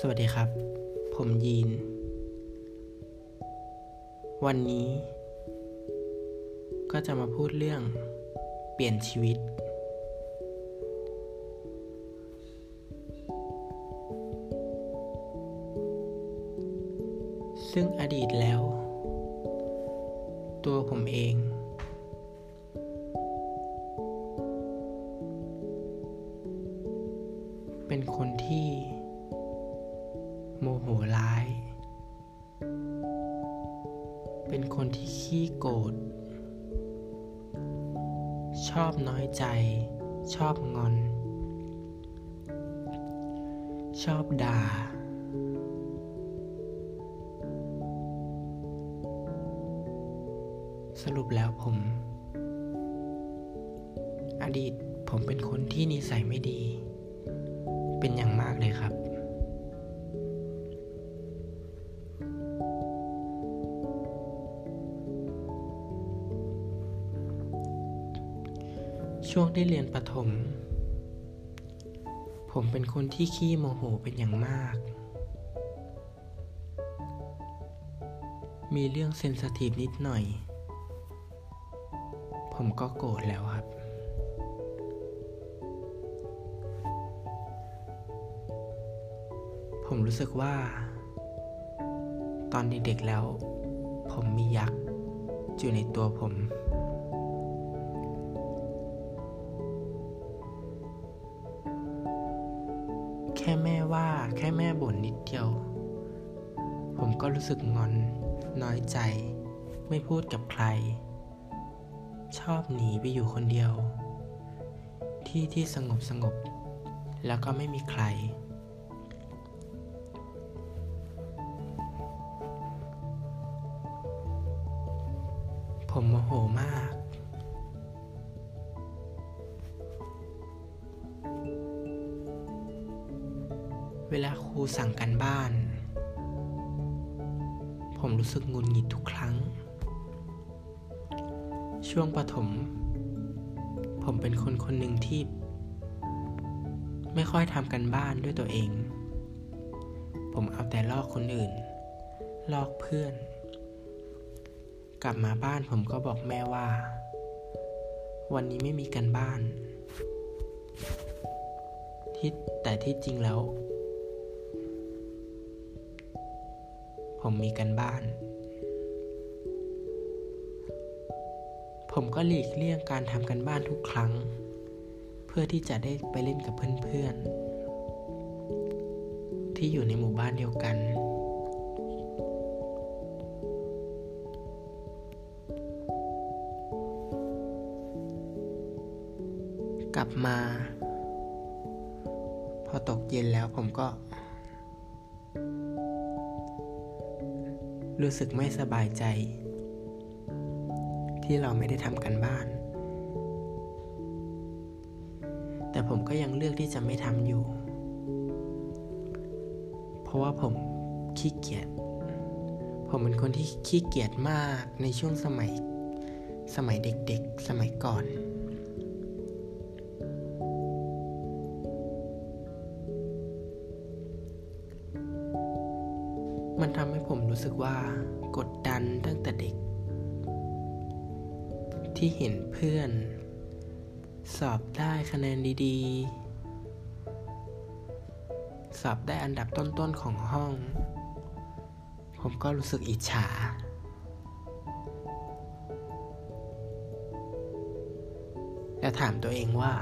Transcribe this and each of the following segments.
สวัสดีครับ ผมยีน วันนี้ ก็จะมาพูดเรื่องเปลี่ยนชีวิต ซึ่งอดีตแล้ว ตัวผมเอง อบน้อยใจ ชอบงอน ชอบด่า สรุปแล้วผม อดีตผมเป็นคนที่นิสัยไม่ดี เป็นอย่างมากเลยครับ ช่วงที่เรียนประถม ผมเป็นคนที่ขี้โมโหเป็นอย่างมาก มีเรื่องเซนสทีฟนิดหน่อย ผมก็โกรธแล้วครับ ผมรู้สึกว่า ตอนเด็กๆแล้ว ผมมียักษ์อยู่ในตัวผม ค่แม่ว่าแค่แม่บ่นนิดเดียว ผมก็รู้สึกงอน น้อยใจ ไม่พูดกับใคร ชอบหนีไปอยู่คนเดียว ที่ที่สงบสงบ แล้วก็ไม่มีใคร ผมโมโหมาก เวลาครูสั่งกันบ้าน ผมรู้สึกงุนหงิดทุกครั้ง ช่วงประถมผมเป็นคนคนหนึ่งที่ ไม่ค่อยทำกันบ้านด้วยตัวเอง ผมเอาแต่ลอกคนอื่น ลอกเพื่อน กลับมาบ้านผมก็บอกแม่ว่า วันนี้ไม่มีกันบ้านที่แต่ที่จริงแล้ว ผมมีกันบ้าน ผมก็หลีกเลี่ยงการทำกันบ้านทุกครั้ง เพื่อที่จะได้ไปเล่นกับเพื่อนๆ ที่อยู่ในหมู่บ้านเดียวกัน กลับมา พอตกเย็นแล้วผมก็ รู้สึกไม่สบายใจ ที่เราไม่ได้ทำกันบ้าน แต่ผมก็ยังเลือกที่จะไม่ทำอยู่ เพราะว่าผมขี้เกียจผมเป็นคนที่ขี้เกียจมากในช่วงสมัยสมัยเด็กๆ สมัยก่อน มันทำให้ผมรู้สึกว่ากดดันตั้งแต่เด็ก ที่เห็นเพื่อน สอบได้คะแนนดีๆ สอบได้อันดับต้นๆของห้อง ผมก็รู้สึกอิจฉา และถามตัวเองว่า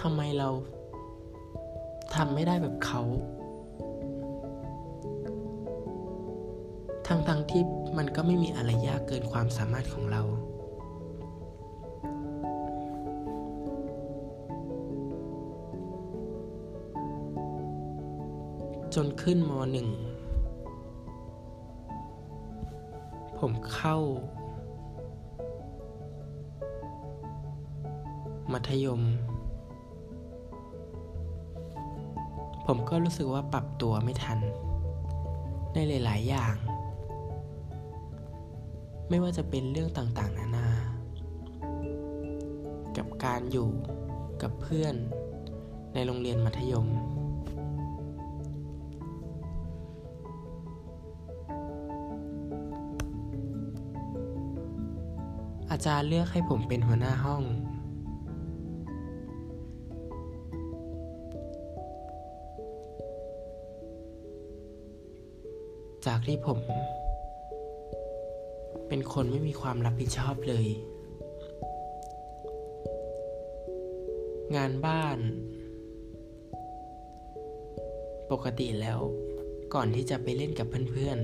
ทำไมเราทำไม่ได้แบบเขา มันก็ไม่มีอะไรยากเกินความสามารถของเรา จนขึ้นมหนึ่ง ผมเข้า มัธยม ผมก็รู้สึกว่าปรับตัวไม่ทัน ในหลาย ๆ อย่าง ไม่ว่าจะเป็นเรื่องต่างๆ นานา กับการอยู่กับเพื่อนในโรงเรียนมัธยม อาจารย์เลือกให้ผมเป็นหัวหน้าห้อง จากที่ผม เป็นคนไม่มีความรับผิดชอบเลย งานบ้าน ปกติแล้วก่อนที่จะไปเล่นกับเพื่อน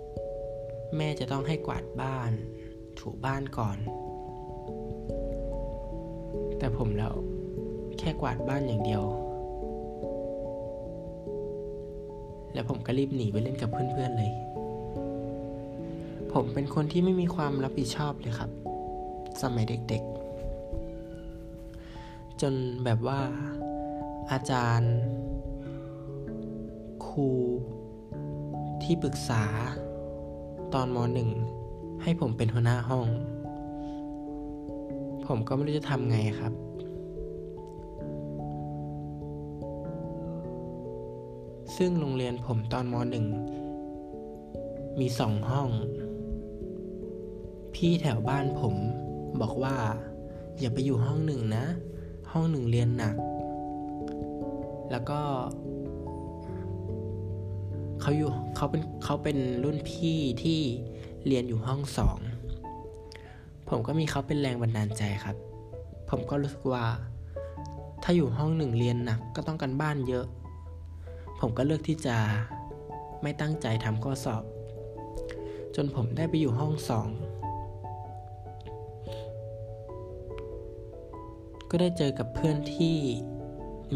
ๆ แม่จะต้องให้กวาดบ้าน ถูบ้านก่อน แต่ผมแล้วแค่กวาดบ้านอย่างเดียว แล้วผมก็รีบหนีไปเล่นกับเพื่อนๆเลย ผมเป็นคนที่ไม่มีความรับผิดชอบเลยครับ สมัยเด็กๆ จนแบบว่าอาจารย์ ครูที่ปรึกษาตอนมหนึ่งให้ผมเป็นหัวหน้าห้อง ผมก็ไม่รู้จะทำไงครับ ซึ่งโรงเรียนผมตอนมหนึ่งมีสองห้อง พี่แถวบ้านผม บอกว่า อย่าไปอยู่ห้องหนึ่งนะ ห้องหนึ่งเรียนหนัก แล้วก็เขาอยู่เขาเป็นเขาเป็นรุ่นพี่ที่เรียนอยู่ห้องสองผมก็มีเขาเป็นแรงบันดาลใจครับ ผมก็รู้สึกว่า ถ้าอยู่ห้องหนึ่งเรียนหนักก็ต้องกันบ้านเยอะ ผมก็เลือกที่จะไม่ตั้งใจทำข้อสอบ จนผมได้ไปอยู่ห้องสอง ก็ได้เจอกับเพื่อนที่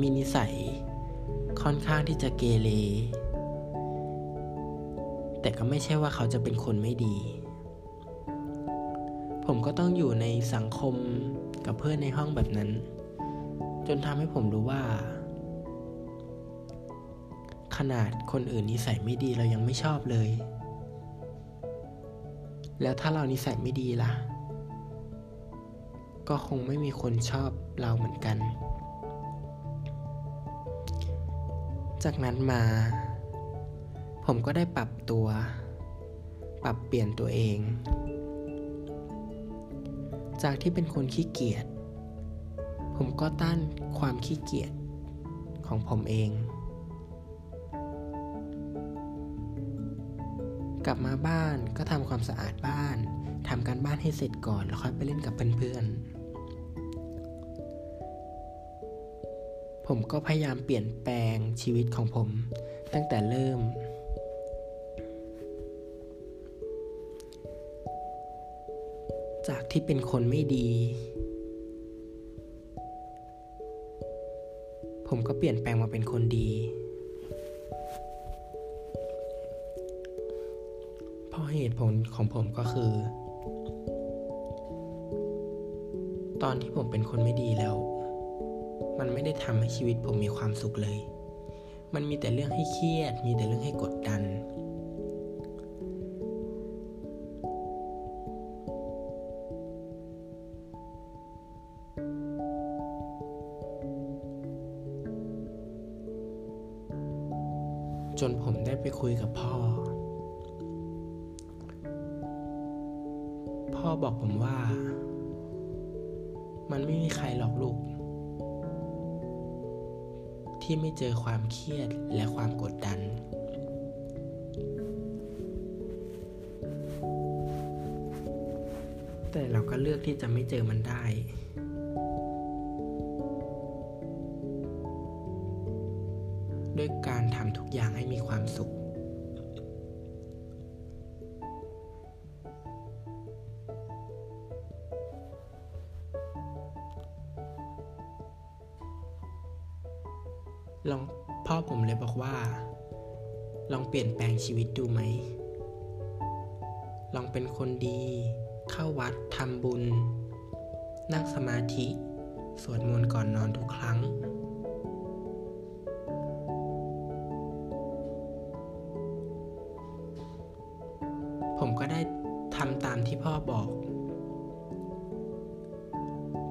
มีนิสัยค่อนข้างที่จะเกเร แต่ก็ไม่ใช่ว่าเขาจะเป็นคนไม่ดี ผมก็ต้องอยู่ในสังคมกับเพื่อนในห้องแบบนั้น จนทำให้ผมรู้ว่า ขนาดคนอื่นนิสัยไม่ดีเรายังไม่ชอบเลย แล้วถ้าเรานิสัยไม่ดีล่ะ ก็คงไม่มีคนชอบเราเหมือนกัน จากนั้นมา ผมก็ได้ปรับตัว ปรับเปลี่ยนตัวเอง จากที่เป็นคนขี้เกียจ ผมก็ต้านความขี้เกียจของผมเอง กลับมาบ้านก็ทำความสะอาดบ้านทำการบ้านให้เสร็จก่อนแล้วค่อยไปเล่นกับเพื่อนๆ ผมก็พยายามเปลี่ยนแปลงชีวิตของผมตั้งแต่เริ่ม จากที่เป็นคนไม่ดี ผมก็เปลี่ยนแปลงมาเป็นคนดี เพราะเหตุผลของผมก็คือ ตอนที่ผมเป็นคนไม่ดีแล้ว มันไม่ได้ทำให้ชีวิตผมมีความสุขเลย มันมีแต่เรื่องให้เครียด มีแต่เรื่องให้กดดัน จนผมได้ไปคุยกับพ่อ พ่อบอกผมว่า มันไม่มีใครหรอกลูก ที่ไม่เจอความเครียดและความกดดัน แต่เราก็เลือกที่จะไม่เจอมันได้ ด้วยการทำทุกอย่างให้มีความสุข ลองพ่อผมเลยบอกว่า ลองเปลี่ยนแปลงชีวิตดูไหม ลองเป็นคนดี เข้าวัดทำบุญ นั่งสมาธิ สวดมนต์ก่อนนอนทุกครั้ง ผมก็ได้ทำตามที่พ่อบอก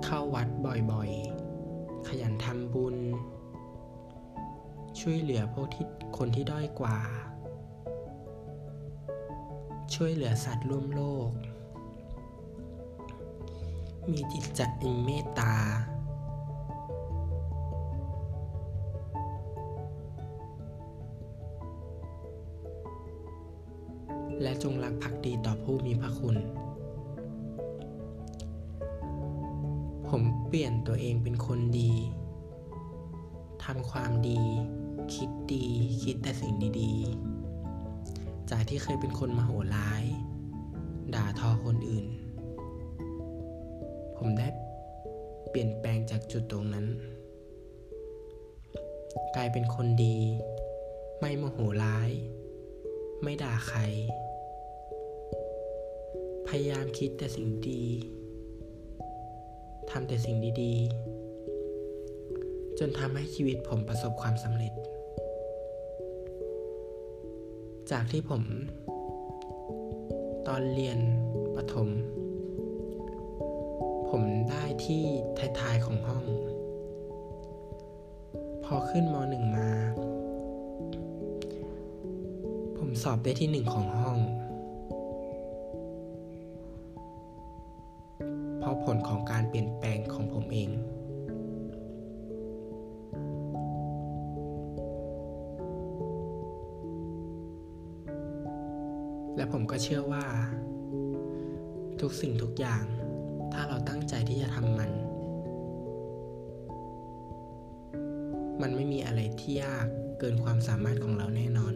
เข้าวัดบ่อยๆ ขยันทำบุญ ช่วยเหลือพวกที่คนที่ด้อยกว่า ช่วยเหลือสัตว์ร่วมโลก มีจิตใจเมตตา และจงรักภักดีต่อผู้มีพระคุณ ผมเปลี่ยนตัวเองเป็นคนดีทำความดี คิดดี คิดแต่สิ่งดีๆ จากที่เคยเป็นคนมโหร้าย ด่าทอคนอื่น ผมได้เปลี่ยนแปลงจากจุดตรงนั้น กลายเป็นคนดี ไม่โมโหร้าย ไม่ด่าใคร พยายามคิดแต่สิ่งดีทำแต่สิ่งดีๆ จนทำให้ชีวิตผมประสบความสำเร็จ จากที่ผม ตอนเรียนประถม ผมได้ที่ท้ายๆของห้อง พอขึ้นมหนึ่งมา ผมสอบได้ที่หนึ่งของห้อง ชื่อว่า ทุกสิ่งทุกอย่าง ถ้าเราตั้งใจที่จะทำมัน มันไม่มีอะไรที่ยากเกินความสามารถของเราแน่นอน